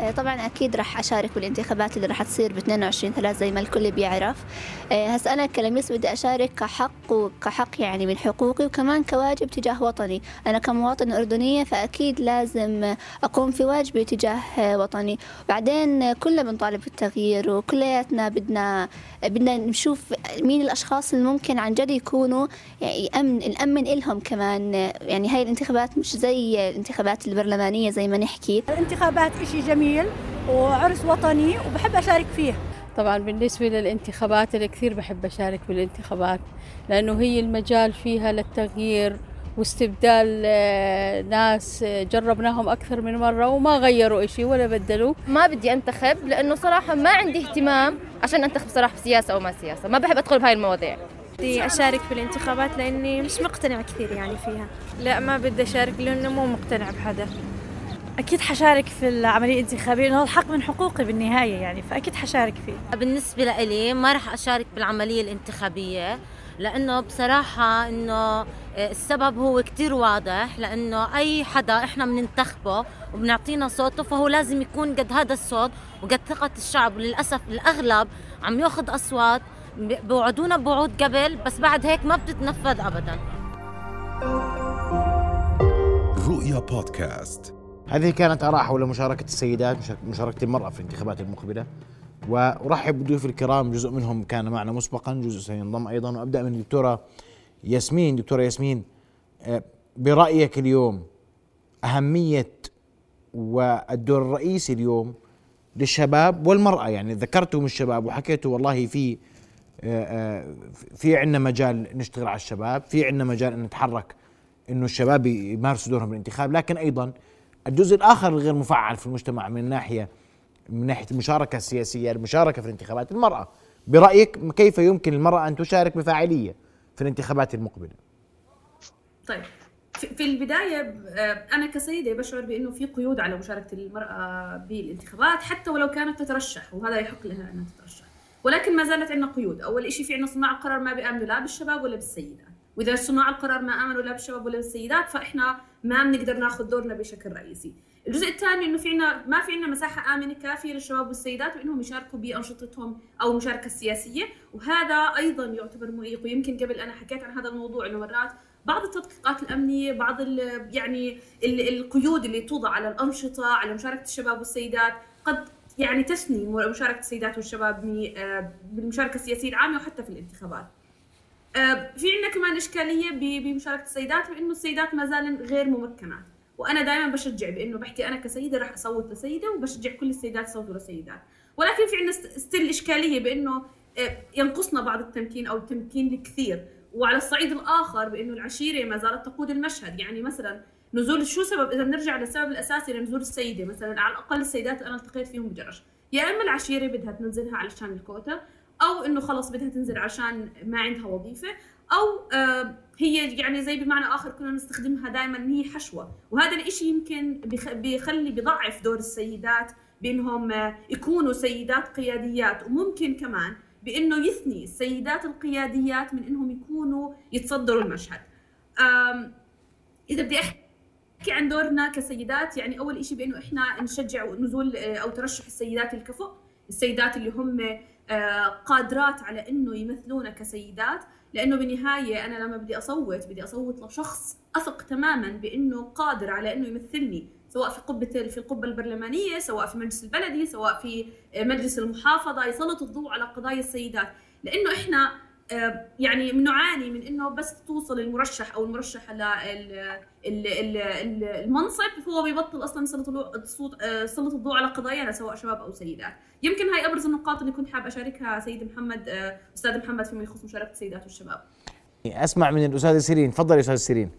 آه، طبعا أكيد راح أشارك بالانتخابات اللي راح تصير ب 22 3 زي ما الكل بيعرف آه، هسه أنا كلميس بدي أشارك كحق وكحق يعني من حقوقي وكمان كواجب تجاه وطني. أنا كمواطنة أردنية فأكيد لازم أقوم في واجبي تجاه وطني. بعدين كلنا بنطالب بالتغيير وكلياتنا بدنا بدنا نشوف مين الأشخاص اللي ممكن عن جد يكونوا يعني أمن نأمن إلهم كمان. يعني هاي الانتخابات مش زي الانتخابات البرلمانية زي ما نحكي. الانتخابات إشي جميل وعرس وطني وبحب أشارك فيه. طبعا بالنسبة للانتخابات أنا كثير بحب أشارك بالانتخابات لأنه هي المجال فيها للتغيير واستبدال آه، ناس آه، جربناهم أكثر من مرة وما غيروا إشي ولا بدلوا. ما بدي أنتخب لأنه صراحة ما عندي اهتمام عشان أنتخب صراحة في سياسة أو ما سياسة ما بحب أدخل بهاي المواضيع. بدي أشارك بالانتخابات لأني مش مقتنعة كثير يعني فيها. لا ما بدي أشارك لأنه مو مقتنعة بحدا أكيد حشارك في العملية الانتخابية لأنه الحق من حقوقي بالنهاية يعني فأكيد حشارك فيه. بالنسبة لإلي ما راح أشارك بالعملية الانتخابية لأنه بصراحة إنه السبب هو كتير واضح لأنه أي حدا إحنا بننتخبه وبنعطينا صوته فهو لازم يكون قد هذا الصوت وقد ثقة الشعب. وللأسف الأغلب عم يأخذ أصوات بوعدونا بوعود قبل بس بعد هيك ما بتتنفذ أبدا. رؤيا بودكاست. هذه كانت آراء حول مشاركة السيدات مشاركة المرأة في الانتخابات المقبلة. وأرحب بضيوف الكرام جزء منهم كان معنا مسبقا جزء سينضم أيضا. وأبدأ من الدكتورة ياسمين. دكتورة ياسمين آه، برأيك اليوم أهمية والدور الرئيسي اليوم للشباب والمرأة. يعني ذكرتم الشباب وحكيتوا والله في آه، آه، في عندنا مجال نشتغل على الشباب في عندنا مجال ان نتحرك إنه الشباب يمارسوا دورهم بالانتخاب لكن أيضا الجزء الآخر الغير مفعل في المجتمع من ناحيه من ناحية المشاركه السياسيه المشاركه في الانتخابات. المرأة برأيك كيف يمكن المرأة أن تشارك بفاعلية في الانتخابات المقبلة؟ طيب في البداية أنا كسيدة بشعر بأنه في قيود على مشاركة المرأة بالانتخابات حتى ولو كانت تترشح وهذا يحق لها أنها تترشح. ولكن ما زالت عندنا قيود. أول شيء في عندنا صناع القرار ما بيأمنوا لا بالشباب ولا بالسيدات. وإذا صناع القرار ما آمنوا لا بالشباب ولا بالسيدات فإحنا ما بنقدر ناخذ دورنا بشكل رئيسي. الجزء الثاني إنه في عندنا ما في عندنا مساحة آمنة كافية للشباب والسيدات بانهم يشاركوا بأنشطتهم أو المشاركه السياسيه وهذا أيضا يعتبر معيق ويمكن قبل أنا حكيت عن هذا الموضوع إنه مرات بعض التدقيقات الأمنية بعض ال يعني ال القيود اللي توضع على الأنشطة على مشاركة الشباب والسيدات قد يعني تثني مشاركة السيدات والشباب آه، بالمشاركة السياسية العامة وحتى في الانتخابات. آه، في عندنا كمان إشكالية بمشاركة السيدات بإنه السيدات ما زالن غير ممكنات. وأنا دائما بشجع بإنه بحكي أنا كسيدة راح أصوت لسيدة وبشجع كل السيدات يصوتوا لسيدات. ولكن في عندنا ستيل إشكالية بإنه آه، ينقصنا بعض التمكين أو التمكين الكثير. وعلى الصعيد الآخر بإنه العشيرة ما زالت تقود المشهد. يعني مثلا نزول شو سبب؟ إذا نرجع للسبب الأساسي لنزول السيدة مثلا على الأقل السيدات اللي أنا التقيت فيهم بجرش. يا إما العشيرة بدها تنزلها علشان الكوتا إنه خلص بدها تنزل عشان ما عندها وظيفة أو آه هي يعني زي بمعنى آخر كنا نستخدمها دائما هي حشوة. وهذا الشيء يمكن بيخلي بضعف دور السيدات بإنهم آه، يكونوا سيدات قياديات. وممكن كمان بإنه يثني السيدات القياديات من إنهم يكونوا يتصدروا المشهد. إذا بدي أحكي عن دورنا كسيدات يعني أول شيء بإنه إحنا نشجع نزول آه، أو ترشح السيدات الكفؤ السيدات اللي هم قادرات على إنه يمثلونا كسيدات لأنه بالنهاية أنا لما بدي أصوت بدي أصوت لشخص أثق تماما بإنه قادر على إنه يمثلني سواء في قبة في القبة البرلمانية سواء في مجلس البلدي سواء في مجلس المحافظة يسلط الضوء على قضايا السيدات. لأنه إحنا آه، يعني بنعاني من إنه بس توصل المرشح أو المرشحة للمنصب هو بيبطل أصلا يسلط آه، يسلط الضوء على قضايانا سواء شباب أو سيدات. يمكن هاي أبرز النقاط اللي كنت حاب أشاركها سيد محمد آه، أستاذ محمد فيما يخص مشاركة السيدات والشباب. أسمع من الأستاذة سيرين. تفضلي أستاذ سيرين.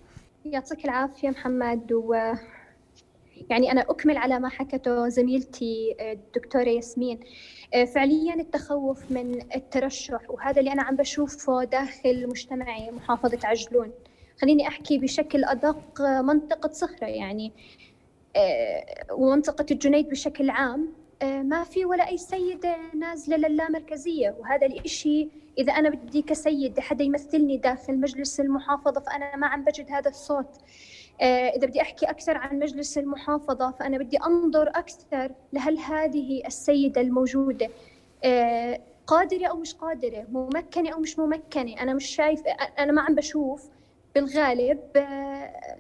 يعطيك العافية محمد و يعني أنا أكمل على ما حكته زميلتي الدكتورة ياسمين. فعليا التخوف من الترشح وهذا اللي أنا عم بشوفه داخل مجتمعي محافظة عجلون. خليني أحكي بشكل أدق منطقة صخرة يعني ومنطقة الجنيد بشكل عام. ما في ولا أي سيدة نازلة للامركزية وهذا الإشي إذا أنا بدي كسيدة حدا يمثلني داخل مجلس المحافظة فأنا ما عم بجد هذا الصوت. آه، إذا بدي أحكي أكثر عن مجلس المحافظة فأنا بدي أنظر أكثر لهل هذه السيدة الموجودة آه، قادرة أو مش قادرة ممكنة أو مش ممكنة. أنا مش شايف أنا ما عم بشوف بالغالب آه،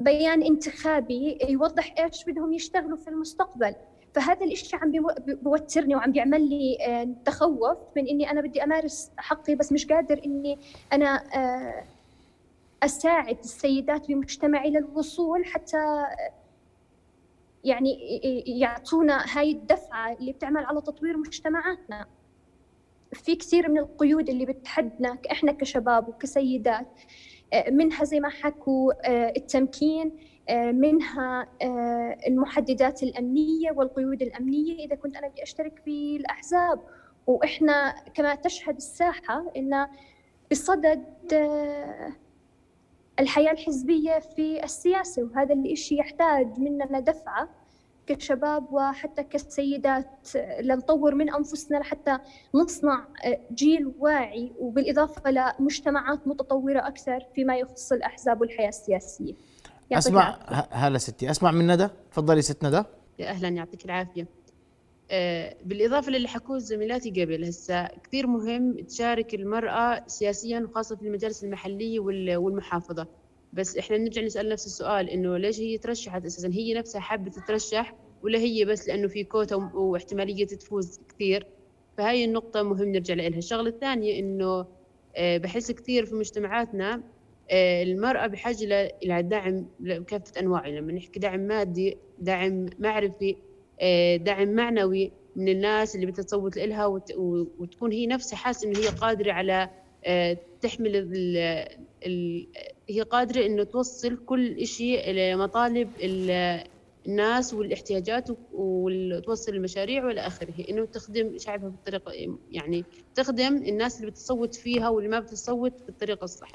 بيان انتخابي يوضح إيش بدهم يشتغلوا في المستقبل. فهذا الإشي عم بوترني وعم بيعمل لي تخوف من إني أنا بدي أمارس حقي بس مش قادر إني أنا أساعد السيدات بمجتمعي للوصول حتى يعني يعطونا هاي الدفعة اللي بتعمل على تطوير مجتمعاتنا. في كثير من القيود اللي بتحدنا إحنا كشباب وكسيدات منها زي ما حكوا التمكين منها المحددات الأمنية والقيود الأمنية. إذا كنت أنا بدي أشترك في الأحزاب وإحنا كما تشهد الساحة إن بصدد الحياة الحزبية في السياسة وهذا الإشي يحتاج مننا دفعة كشباب وحتى كسيدات. لنطور من أنفسنا لحتى نصنع جيل واعي وبالإضافة لمجتمعات متطورة أكثر فيما يخص الأحزاب والحياة السياسية. أسمع هلا ستي أسمع من ندى؟ تفضلي ست ندى. يا أهلا يعطيك العافية. بالإضافة للي حكوه زميلاتي قبل هسا كثير مهم تشارك المرأة سياسيا وخاصة في المجالس المحلية والمحافظة. بس إحنا نرجع نسأل نفس السؤال إنه ليش هي ترشحت أساسا؟ هي نفسها حابة تترشح ولا هي بس لأنه في كوتا واحتمالية تفوز كثير؟ فهاي النقطة مهم نرجع لها الشغلة الثانية إنه آه، بحس كثير في مجتمعاتنا آه، المرأة بحاجة إلى دعم بكافة أنواعه لما نحكي دعم مادي دعم معرفي آه، دعم معنوي من الناس اللي بتصوت لها وتكون هي نفسها حاسة إنه هي قادرة على آه، تحمل ال ال هي قادرة إنه توصل كل شيء لمطالب الناس والاحتياجات وتوصل المشاريع وإلى آخره. إنه تخدم شعبها بالطريقة يعني تخدم الناس اللي بتصوت فيها واللي ما بتصوت بالطريقة الصح.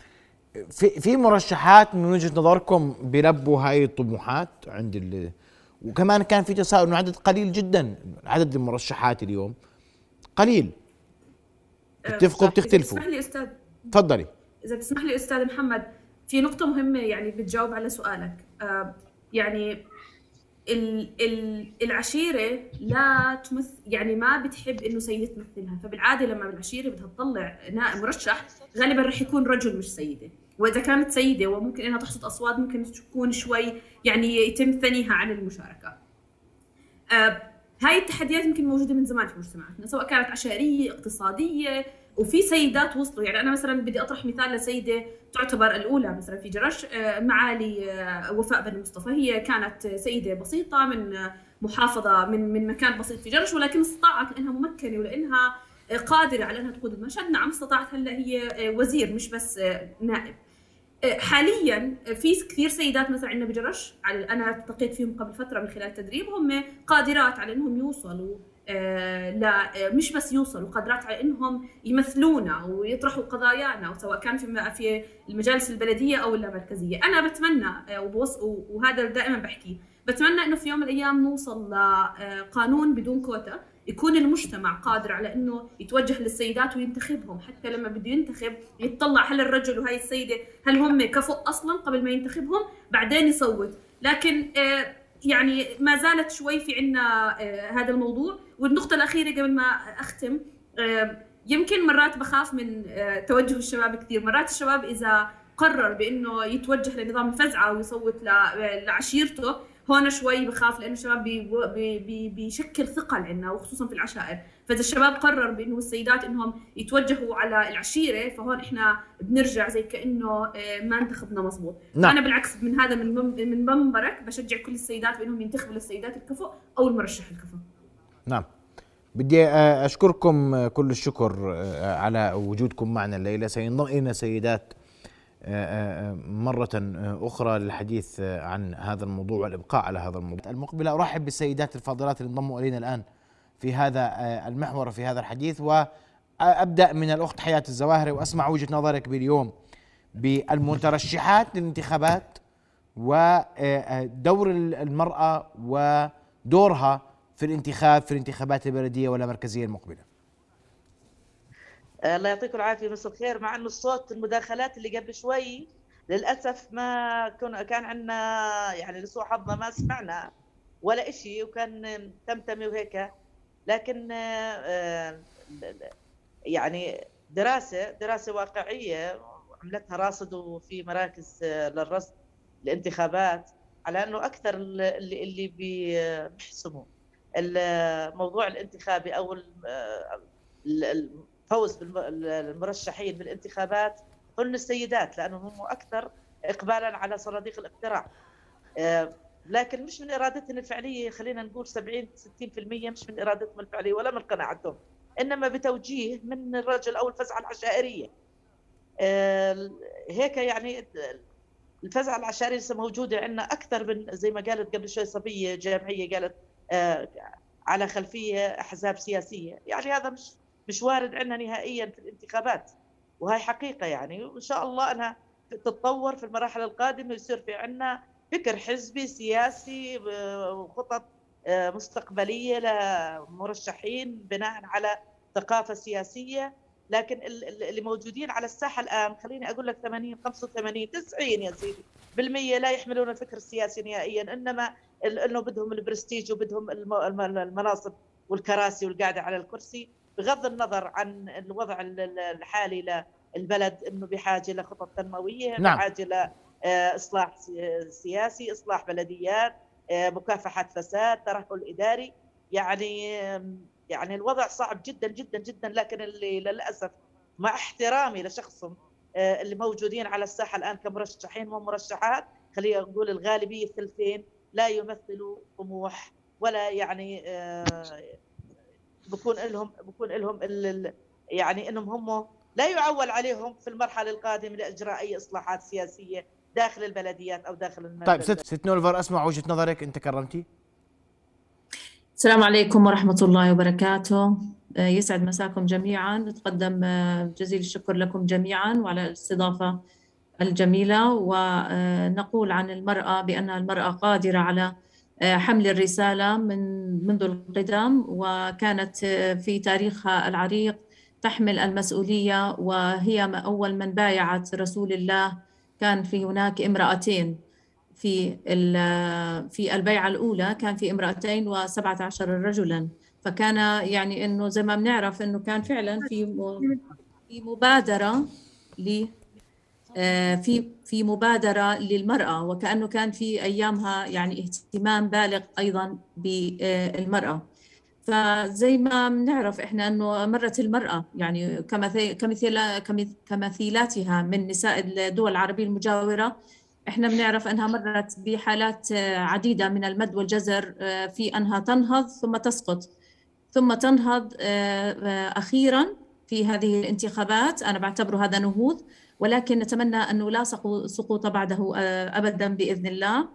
في في مرشحات من وجهة نظركم بيلبوا هاي الطموحات عند وكمان كان في تساؤل إنه عدد قليل جدا. عدد المرشحات اليوم قليل. بتتفقوا بتختلفوا. اسمح لي أستاذ تفضلي. إذا بتسمح لي أستاذ محمد في نقطة مهمة يعني بتجاوب على سؤالك. آه يعني ال ال العشيرة لا تمثل يعني ما بتحب إنه سيدة تمثلها. فبالعادة لما العشيرة بدها تطلع مرشح غالبا رح يكون رجل مش سيدة. وإذا كانت سيدة وممكن إنها تحصد أصوات ممكن تكون شوي يعني يتم ثنيها عن المشاركة. آه هاي التحديات يمكن موجودة من زمان في مجتمعاتنا سواء كانت عشائرية اقتصادية وفي سيدات وصلوا. يعني أنا مثلا بدي أطرح مثال لسيدة تعتبر الأولى مثلا في جرش آه معالي آه وفاء بن مصطفى. هي كانت سيدة بسيطة من محافظة من من مكان بسيط في جرش ولكن استطاعت لأنها ممكنة ولأنها قادرة على أنها تقود المشهد. نعم استطاعت. هلأ هي وزير مش بس نائب. حاليا في كثير سيدات مثلا عندنا بجرش أنا التقيت فيهم قبل فترة من خلال التدريب هم قادرات على إنهم يوصلوا لا مش بس يوصلوا قادرات على إنهم يمثلونا ويطرحوا قضايانا سواء كان في في المجالس البلدية أو اللامركزيه، أنا بتمنى وهذا دائما بحكي، بتمنى إنه في يوم من الأيام نوصل لقانون بدون كوتا. يكون المجتمع قادر على إنه يتوجه للسيدات وينتخبهم. حتى لما بده ينتخب يطلع هل الرجل وهي السيدة هل هم كفؤ أصلا قبل ما ينتخبهم؟ بعدين يصوت. لكن آه، يعني ما زالت شوي في عنا آه، هذا الموضوع. والنقطة الأخيرة قبل ما أختم آه، يمكن مرات بخاف من توجه الشباب كثير. مرات الشباب إذا قرر بإنه يتوجه لنظام الفزعه ويصوت لعشيرته هون شوي بخاف لأنه الشباب بي بي بيشكل ثقل عندنا وخصوصا في العشائر. فإذا الشباب قرر بإنه السيدات إنهم يتوجهوا على العشيرة فهون إحنا بنرجع زي كأنه آه، ما انتخبنا مضبوط. نعم. أنا بالعكس من هذا من من منبرك بشجع كل السيدات بإنهم ينتخبوا للسيدات الكفؤ أو المرشح الكفؤ نعم. بدي آه، أشكركم كل الشكر آه، على وجودكم معنا الليلة. سينضم إلينا سيدات مرة أخرى للحديث عن هذا الموضوع والإبقاء على هذا الموضوع. المقبلة أرحب بالسيدات الفاضلات اللي انضموا إلينا الآن في هذا المحور في هذا الحديث وأبدأ من الأخت حياة الزواهري وأسمع وجهة نظرك باليوم بالمترشحات للانتخابات ودور المرأة ودورها في الانتخاب في الانتخابات البلدية والمركزية المقبلة. الله يعطيكم العافية مساء الخير مع إنه الصوت المداخلات اللي قبل شوي للأسف ما كان عندنا يعني لسوء حظنا ما سمعنا ولا إشي وكان تمتمي وهيك. لكن آه، يعني دراسة دراسة واقعية عملتها راصد في مراكز آه، للرصد الانتخابات على إنه أكثر اللي اللي بيحسموا الموضوع الانتخابي أو الفوز بالمرشحين بالانتخابات هن السيدات لأنهم هم أكثر اقبالا على صناديق الاقتراع. آه، لكن مش من إرادتهم الفعلية خلينا نقول 70 60% مش من إرادتهم الفعلية ولا من قناعتهم. إنما بتوجيه من الرجل أو الفزعة العشائرية. آه، هيك يعني الفزعة العشائرية لسه موجودة عندنا أكثر من زي ما قالت قبل شوي صبية جامعية قالت آه، على خلفية أحزاب سياسية. يعني هذا مش مش وارد عندنا نهائيا في الانتخابات. وهي حقيقة يعني. وإن شاء الله أنها تتطور في المراحل القادمة ويصير في عندنا فكر حزبي سياسي وخطط آه، مستقبلية لمرشحين بناء على ثقافة سياسية. لكن اللي موجودين على الساحة الآن خليني أقول لك 80 85 90 يا سيدي بالمية لا يحملون الفكر السياسي نهائيا. إنما إنه بدهم البرستيج وبدهم المناصب والكراسي والقاعدة على الكرسي. بغض النظر عن الوضع الحالي للبلد إنه بحاجة لخطط تنموية نعم. بحاجة لاصلاح سياسي إصلاح بلديات مكافحة فساد ترهل اداري يعني يعني الوضع صعب جدا جدا جدا لكن اللي للأسف مع احترامي لشخصهم اللي موجودين على الساحة الآن كمرشحين ومرشحات خلينا نقول الغالبية الثلثين لا يمثلوا طموح ولا يعني بكون لهم بكون لهم يعني إنهم هم لا يعول عليهم في المرحلة القادمة لإجراء أي إصلاحات سياسية داخل البلديات أو داخل المنزل طيب ست ست نولفر أسمع وجهة نظرك أنت كرمتي؟ السلام عليكم ورحمة الله وبركاته. آه، يسعد مساكم جميعا. نتقدم آه، جزيل الشكر لكم جميعا وعلى الاستضافة الجميلة. ونقول عن المرأة بانها المرأة قادرة على آه، حمل الرسالة من منذ القدم وكانت في تاريخها العريق تحمل المسؤولية وهي أول من بايعت رسول الله. كان في هناك امرأتين في في البيعة الأولى كان في امرأتين وسبعة عشر رجلا. فكان يعني إنه زي ما بنعرف إنه كان فعلا في مبادرة آه، في في مبادرة للمرأة وكأنه كان في أيامها يعني اهتمام بالغ أيضا بالمرأة. فزي ما بنعرف إحنا إنه مرت المرأة يعني كمثيل كمثيلاتها من نساء الدول العربية المجاورة إحنا بنعرف إنها مرت بحالات عديدة من المد والجزر آه، في أنها تنهض ثم تسقط. ثم تنهض آه، أخيرا في هذه الانتخابات أنا بعتبره هذا نهوض. ولكن نتمنى أنه لا سقوط بعده آه، أبدا بإذن الله.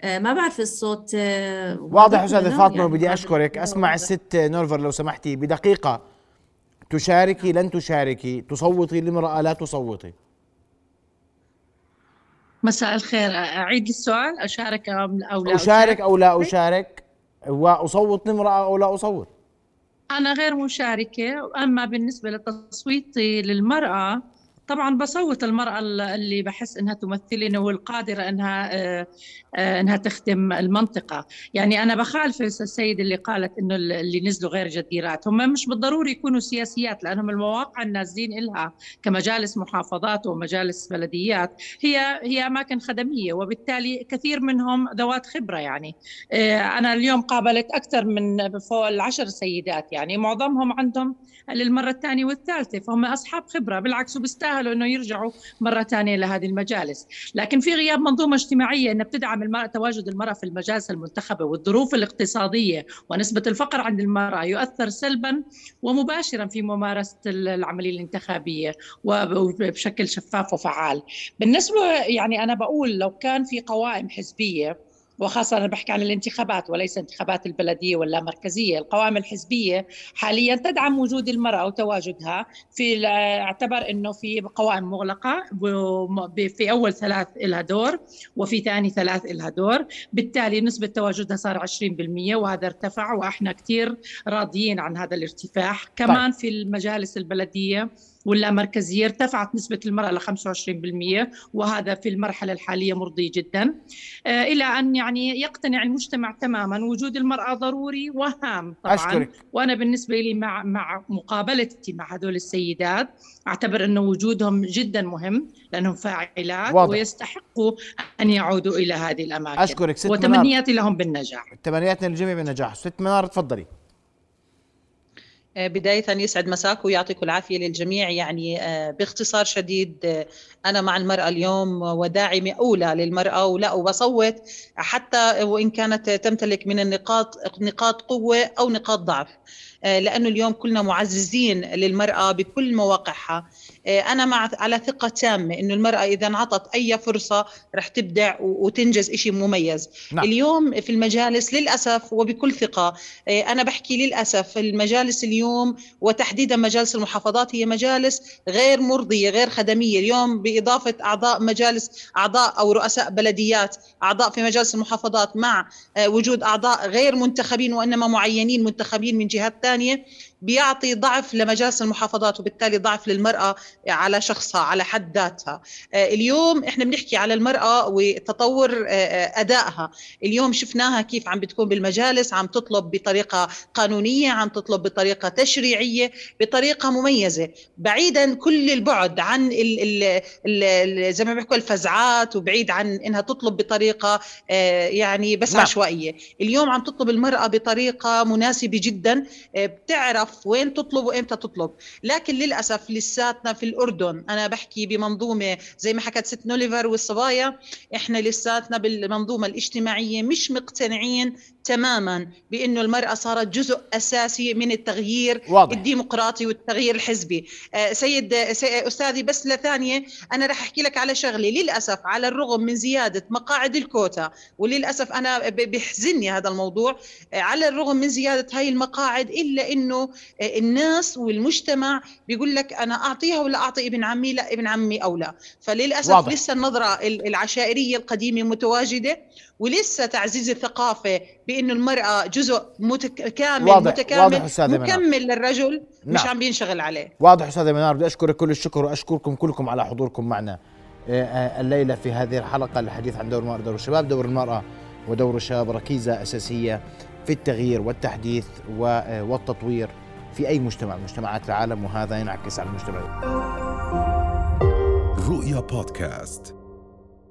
آه، ما بعرف الصوت آه، واضح أستاذة فاطمة يعني وبدي أشكرك. أسمع الست نورفر لو سمحتي. بدقيقة. تشاركي لن تشاركي. تصوتي لامرأة لا تصوتي. مساء الخير. أعيد السؤال. أشارك أو لا أشارك أو لا أشارك. وأصوت لامرأة أو لا أصوت. أنا غير مشاركة. أما بالنسبة لتصويتي للمرأة طبعا بصوت المرأة اللي بحس إنها تمثلني والقادرة إنها آه، آه، إنها تخدم المنطقة. يعني أنا بخالف السيد اللي قالت إنه اللي نزلوا غير جديرات. هم مش بالضروري يكونوا سياسيات لأنهم المواقع النازلين لها كمجالس محافظات ومجالس بلديات. هي هي أماكن خدمية وبالتالي كثير منهم ذوات خبرة يعني. آه، أنا اليوم قابلت أكثر من فوق العشر سيدات يعني. معظمهم عندهم للمرة الثانية والثالثة فهم أصحاب خبرة. بالعكس وبيستاهلوا يستاهلوا إنه يرجعوا مرة ثانية لهذه المجالس، لكن في غياب منظومة اجتماعية انها بتدعم المرأة تواجد المرأة في المجالس المنتخبة والظروف الاقتصادية ونسبة الفقر عند المرأة يؤثر سلبا ومباشرا في ممارسة العملية الانتخابية وبشكل شفاف وفعال. بالنسبة يعني أنا بقول لو كان في قوائم حزبية وخاصة أنا بحكي عن الانتخابات وليس انتخابات البلدية ولا مركزية. القوائم الحزبية حاليا تدعم وجود المرأة وتواجدها في اعتبر أنه في قوائم مغلقة في أول ثلاث لها دور وفي ثاني ثلاث لها دور. بالتالي نسبة تواجدها صار 20% وهذا ارتفع وإحنا كثير راضيين عن هذا الارتفاع. كمان طيب. في المجالس البلدية واللامركزية ارتفعت نسبة المرأة ل 25% وهذا في المرحلة الحالية مرضي جدا. آه، إلى أن يعني يقتنع المجتمع تماما وجود المرأة ضروري وهام طبعا. أشكرك. وأنا بالنسبة لي مع مع مقابلتي مع هذول السيدات أعتبر أنه وجودهم جدا مهم لأنهم فاعلات واضح. ويستحقوا أن يعودوا إلى هذه الأماكن. أشكرك. ست منار. وتمنياتي لهم بالنجاح. تمنياتنا للجميع بالنجاح. ست منار تفضلي. بداية يسعد مساك ويعطيكم العافية للجميع. يعني آه، باختصار شديد آه، أنا مع المرأة اليوم وداعمة أولى للمرأة ولا وبصوت حتى وإن كانت تمتلك من النقاط نقاط قوة أو نقاط ضعف. لأنه اليوم كلنا معززين للمرأة بكل مواقعها. أنا مع على ثقة تامة إنه المرأة إذا انعطت أي فرصة رح تبدع وتنجز إشي مميز. نعم. اليوم في المجالس للأسف وبكل ثقة أنا بحكي للأسف المجالس اليوم وتحديدا مجالس المحافظات هي مجالس غير مرضية غير خدمية. اليوم بإضافة أعضاء مجالس أعضاء أو رؤساء بلديات أعضاء في مجالس المحافظات مع وجود أعضاء غير منتخبين وإنما معينين منتخبين من جهات ثانية بيعطي ضعف لمجالس المحافظات وبالتالي ضعف للمرأة على شخصها على حد ذاتها. اليوم إحنا بنحكي على المرأة وتطور أدائها. اليوم شفناها كيف عم بتكون بالمجالس عم تطلب بطريقة قانونية عم تطلب بطريقة تشريعية بطريقة مميزة. بعيدا كل البعد عن ال ال ال زي ما بيحكوا الفزعات وبعيد عن إنها تطلب بطريقة يعني بس نعم. عشوائية. اليوم عم تطلب المرأة بطريقة مناسبة جدا بتعرف وين تطلب وإمتى تطلب. لكن للأسف لساتنا في الأردن أنا بحكي بمنظومة زي ما حكت ست نوليفر والصبايا إحنا لساتنا بالمنظومة الاجتماعية مش مقتنعين تماما بأنه المرأة صارت جزء أساسي من التغيير واضح. الديمقراطي والتغيير الحزبي آه سيد سي أستاذي بس لثانية أنا رح أحكي لك على شغله للأسف على الرغم من زيادة مقاعد الكوتا وللأسف أنا بيحزنني هذا الموضوع آه على الرغم من زيادة هاي المقاعد إلا إنه الناس والمجتمع بيقول لك أنا أعطيها ولا أعطي ابن عمي لا ابن عمي أو لا فللأسف واضح. لسه النظرة العشائرية القديمة متواجدة ولسه تعزيز الثقافة بأنه المرأة جزء متك... كامل واضح. متكامل واضح منار. مكمل للرجل مش نعم. عم بينشغل عليه واضح أستاذ منار بدي اشكرك كل الشكر وأشكركم كلكم على حضوركم معنا آه، آه، الليلة في هذه الحلقة للحديث عن دور المرأة دور الشباب دور المرأة ودور الشباب ركيزة أساسية في التغيير والتحديث آه، والتطوير في أي مجتمع من مجتمعات العالم وهذا ينعكس على المجتمع رؤيا بودكاست